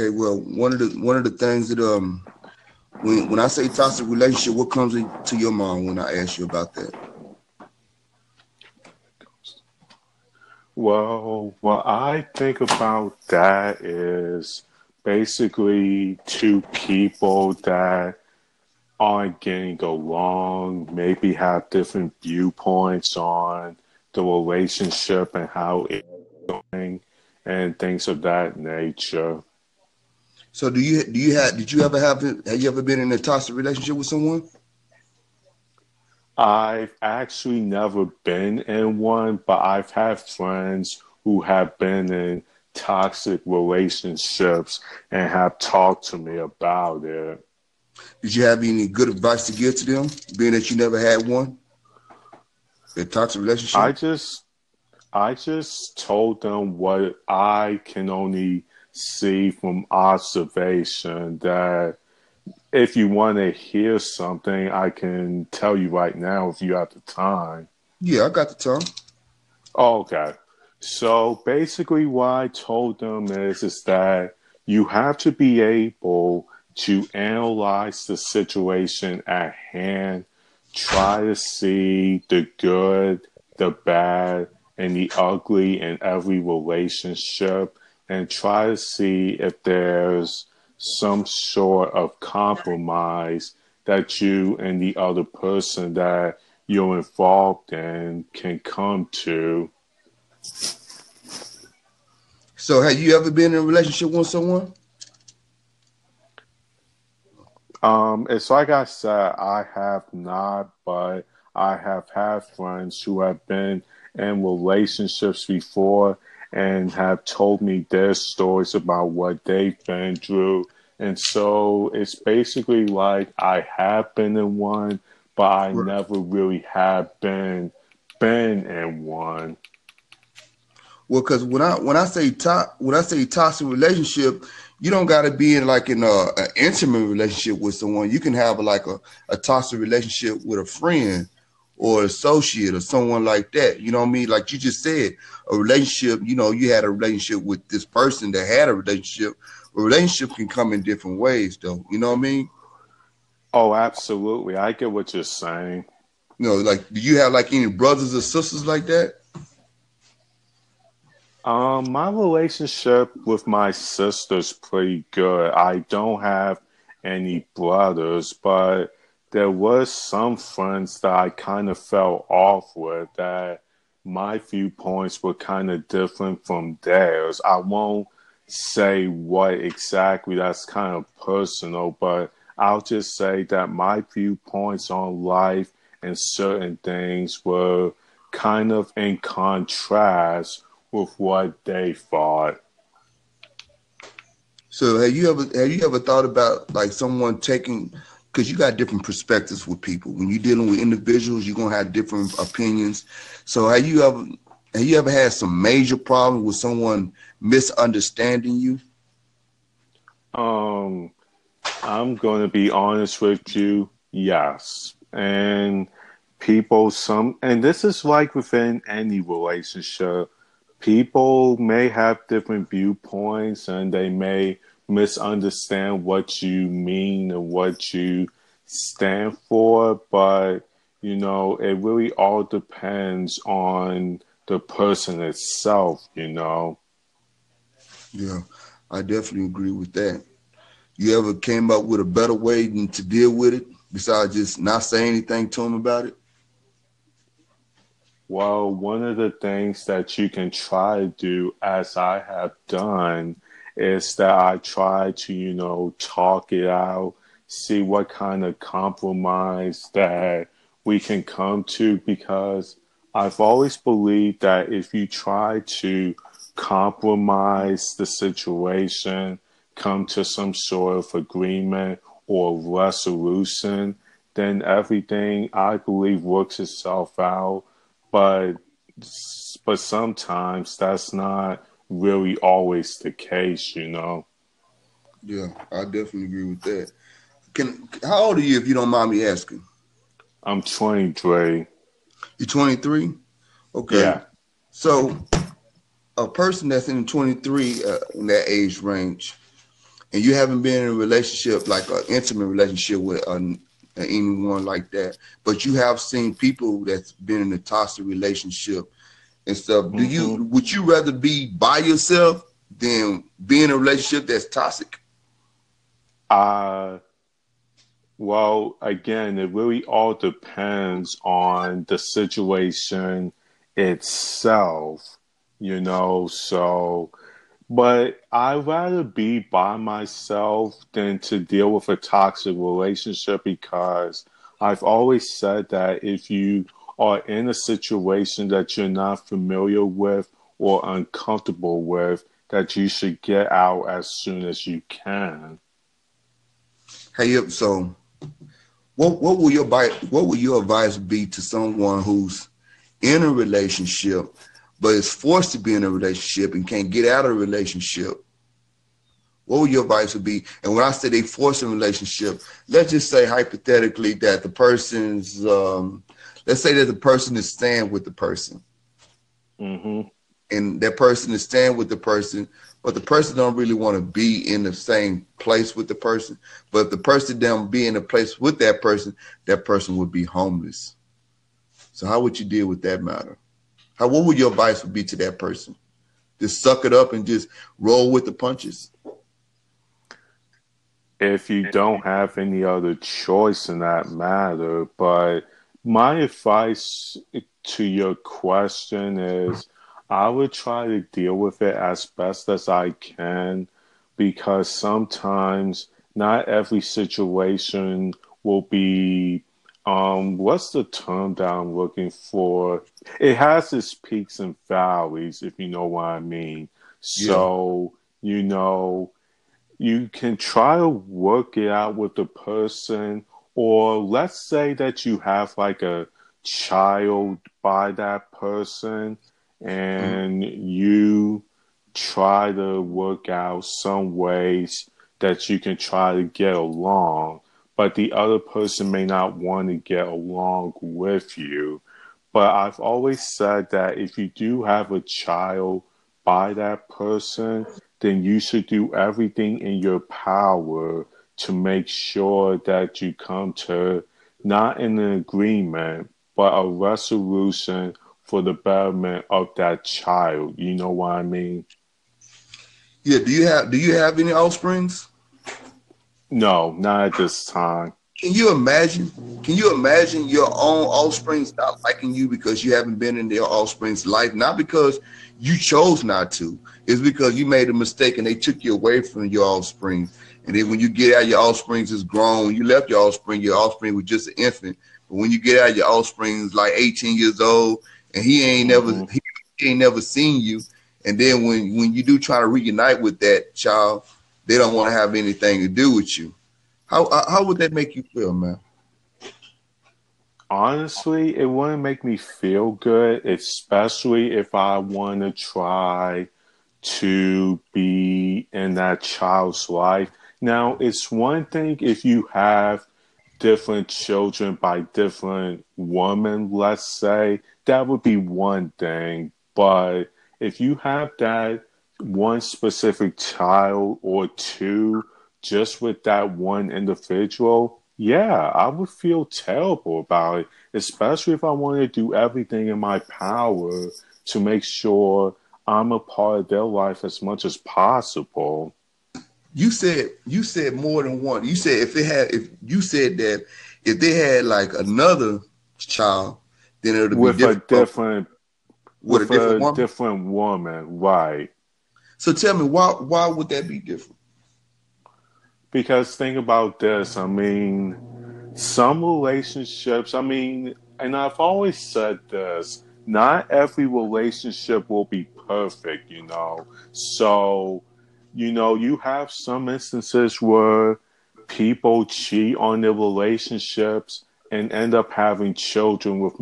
Okay, well, one of the one of the things that um when when I say toxic relationship, what comes into your mind when I ask you about that? Well, what I think about that is basically two people that aren't getting along, maybe have different viewpoints on the relationship and how it's going, and things of that nature. So do you do you have did you ever have have you ever been in a toxic relationship with someone? I've actually never been in one, but I've had friends who have been in toxic relationships and have talked to me about it. Did you have any good advice to give to them, being that you never had one? A toxic relationship? I just I just told them what I can only see from observation that if you want to hear something, I can tell you right now if you have the time. Yeah, I got the time. Oh, okay. So basically, what I told them is is that you have to be able to analyze the situation at hand, try to see the good, the bad, and the ugly in every relationship, and try to see if there's some sort of compromise that you and the other person that you're involved in can come to. So, have you ever been in a relationship with someone? Um, it's like I said, I have not, but I have had friends who have been in relationships before and have told me their stories about what they've been through. And so it's basically like I have been in one, but I right. never really have been been in one. Well, because when I when I say to, when I say toxic relationship, you don't got to be in like in a, an intimate relationship with someone. You can have like a, a toxic relationship with a friend or associate or someone like that. You know what I mean? Like you just said, a relationship, you know, you had a relationship with this person that had a relationship. A relationship can come in different ways though. You know what I mean? Oh, absolutely. I get what you're saying. You know, like do you have like any brothers or sisters like that? Um, my relationship with my sister's pretty good. I don't have any brothers, but there was some friends that I kind of fell off with that my viewpoints were kind of different from theirs. I won't say what exactly that's kind of personal, but I'll just say that my viewpoints on life and certain things were kind of in contrast with what they thought. So have you ever have you ever thought about like someone taking because you got different perspectives with people. When you're dealing with individuals, you're gonna have different opinions. So have you ever have you ever had some major problem with someone misunderstanding you? Um, I'm gonna be honest with you. Yes, and people some and this is like within any relationship people may have different viewpoints and they may misunderstand what you mean and what you stand for, but you know, it really all depends on the person itself, you know. Yeah, I definitely agree with that. You ever came up with a better way than to deal with it besides just not saying anything to them about it? Well, one of the things that you can try to do, as I have done, is that I try to, you know, talk it out, see what kind of compromise that we can come to, because I've always believed that if you try to compromise the situation, come to some sort of agreement or resolution, then everything I believe works itself out. But but sometimes that's not really always the case, you know. Yeah, I definitely agree with that. Can how old are you if you don't mind me asking? I'm 23. You're 23? Okay. Yeah. So a person that's in 23 uh, in that age range, and you haven't been in a relationship like an intimate relationship with an, anyone like that, but you have seen people that's been in a toxic relationship and stuff. Mm-hmm. Do you mm-hmm. would you rather be by yourself than be in a relationship that's toxic? Uh well, again, it really all depends on the situation itself, you know. So, but I'd rather be by myself than to deal with a toxic relationship because I've always said that if you are in a situation that you're not familiar with or uncomfortable with, that you should get out as soon as you can. Hey, so what what will your what will your advice be to someone who's in a relationship but is forced to be in a relationship and can't get out of a relationship? What would your advice would be? And when I say they force a relationship, let's just say hypothetically that the person's um, let's say that the person is staying with the person. Mm-hmm. And that person is staying with the person, but the person don't really want to be in the same place with the person. But if the person don't be in a place with that person, that person would be homeless. So how would you deal with that matter? How what would your advice would be to that person? Just suck it up and just roll with the punches. If you don't have any other choice in that matter, but my advice to your question is I would try to deal with it as best as I can because sometimes not every situation will be um what's the term that I'm looking for? It has its peaks and valleys, if you know what I mean. Yeah. So, you know, you can try to work it out with the person, or let's say that you have like a child by that person and mm-hmm. you try to work out some ways that you can try to get along, but the other person may not want to get along with you. But I've always said that if you do have a child by that person, then you should do everything in your power to make sure that you come to not an agreement, but a resolution for the betterment of that child. You know what I mean? Yeah. Do you have Do you have any offsprings? No, not at this time. Can you imagine? Can you imagine your own offspring not liking you because you haven't been in their offspring's life? Not because you chose not to. It's because you made a mistake and they took you away from your offspring. And then when you get out, your offspring is grown. When you left your offspring, your offspring was just an infant. But when you get out, your offspring is like 18 years old and he ain't never mm-hmm. he ain't never seen you. And then when when you do try to reunite with that child, they don't want to have anything to do with you. How uh, how would that make you feel, man? Honestly, it wouldn't make me feel good, especially if I want to try to be in that child's life. Now, it's one thing if you have different children by different women, let's say, that would be one thing. But if you have that one specific child or two just with that one individual, yeah, I would feel terrible about it, especially if I want to do everything in my power to make sure I'm a part of their life as much as possible. You said you said more than one. You said if they had if you said that if they had like another child then it would with be different. a different with, with a, different, a woman? different woman, right? So tell me, why why would that be different? Because think about this. I mean, some relationships. I mean, and I've always said this. Not every relationship will be perfect, you know. So, you know, you have some instances where people cheat on their relationships and end up having children with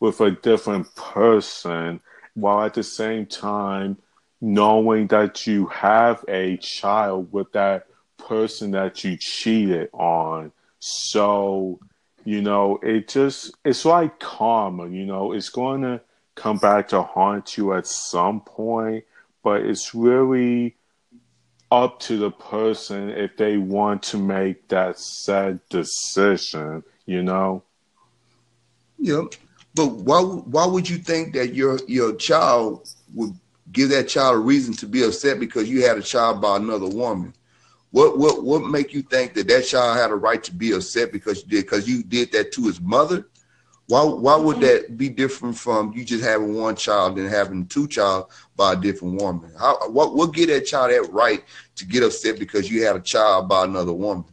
with a different person while at the same time knowing that you have a child with that person that you cheated on. So, you know, it just, it's like karma, you know, it's going to come back to haunt you at some point, but it's really up to the person if they want to make that said decision, you know? Yeah. But why why would you think that your your child would give that child a reason to be upset because you had a child by another woman? What what what make you think that that child had a right to be upset because you did because you did that to his mother? Why why would mm-hmm. that be different from you just having one child and having two child by a different woman? How what what get that child that right to get upset because you had a child by another woman?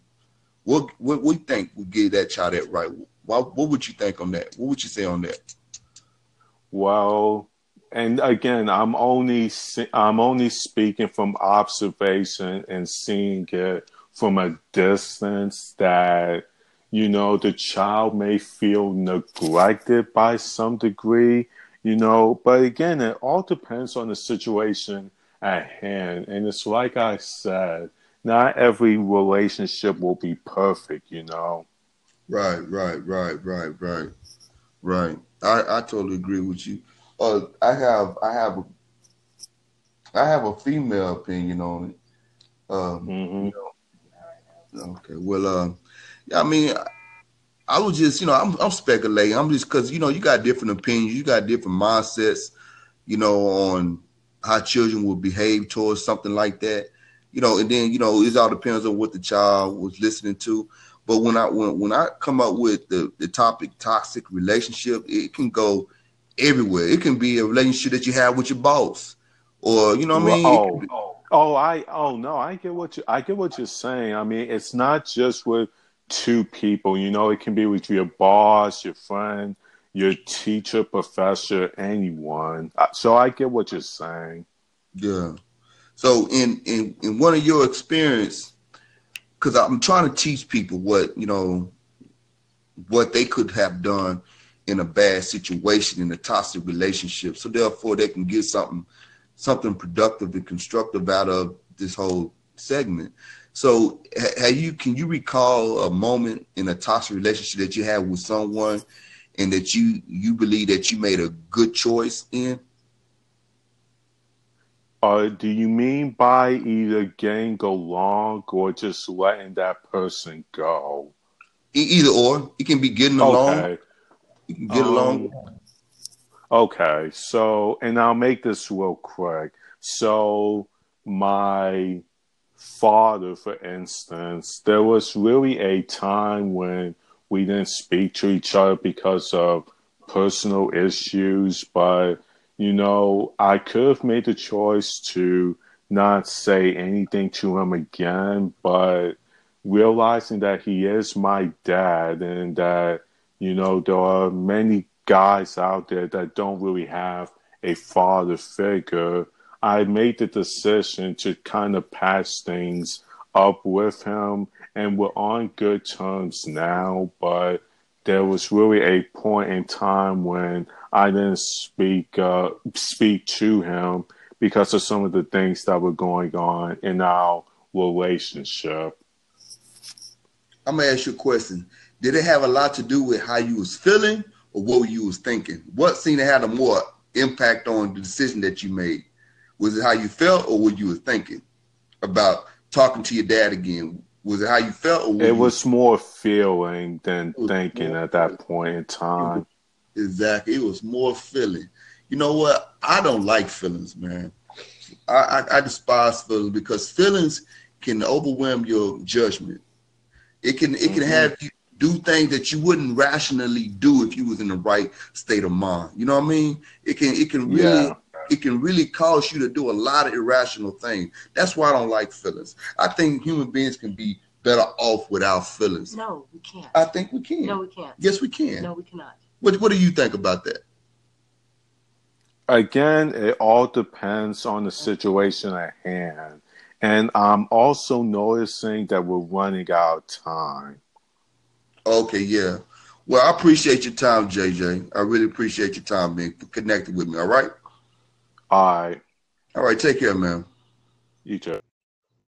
What what we think would give that child that right? Why, what would you think on that? What would you say on that? Well, and again, I'm only I'm only speaking from observation and seeing it from a distance that you know, the child may feel neglected by some degree, you know, but again, it all depends on the situation at hand. And it's like I said, not every relationship will be perfect, you know. Right, right, right, right, right, right. I, I totally agree with you. Uh, I have I have a I have a female opinion on it. Um, mm-hmm. you know, okay, well, uh, I mean, I was just, you know, I'm, I'm speculating. I'm just because you know you got different opinions, you got different mindsets, you know, on how children will behave towards something like that, you know, and then you know it all depends on what the child was listening to. But when I when when I come up with the the topic toxic relationship, it can go everywhere. It can be a relationship that you have with your boss, or you know what I mean. Oh, oh, oh, I oh no, I get what you I get what you're saying. I mean, it's not just with two people. You know, it can be with your boss, your friend, your teacher, professor, anyone. Uh, so I get what you're saying. Yeah. So in in in one of your experience, because I'm trying to teach people what you know, what they could have done in a bad situation in a toxic relationship, so therefore they can get something something productive and constructive out of this whole segment. So, have you can you recall a moment in a toxic relationship that you had with someone, and that you you believe that you made a good choice in? Uh, do you mean by either getting along or just letting that person go? Either or, it can be getting along. Okay. You can get um, along. Okay, so and I'll make this real quick. So my father, for instance, there was really a time when we didn't speak to each other because of personal issues, but you know, I could have made the choice to not say anything to him again, but realizing that he is my dad and that, you know, there are many guys out there that don't really have a father figure I made the decision to kind of patch things up with him, and we're on good terms now. But there was really a point in time when I didn't speak uh, speak to him because of some of the things that were going on in our relationship. I'm gonna ask you a question. Did it have a lot to do with how you was feeling or what you was thinking? What seemed to have a more impact on the decision that you made? Was it how you felt or what you were thinking about talking to your dad again? Was it how you felt? Or it was more feeling than thinking at that point in time. Exactly. It was more feeling. You know what? I don't like feelings, man. I, I, I despise feelings because feelings can overwhelm your judgment. It can it can mm-hmm. have you do things that you wouldn't rationally do if you was in the right state of mind. You know what I mean? It can it can really yeah it can really cause you to do a lot of irrational things. That's why I don't like feelings. I think human beings can be better off without feelings. No, we can't. I think we can. No, we can't. Yes, we can. No, we cannot. What What do you think about that? Again, it all depends on the situation at hand. And I'm also noticing that we're running out of time. Okay, yeah. Well, I appreciate your time, JJ. I really appreciate your time being connected with me. All right. All right. All right. Take care, man. You too.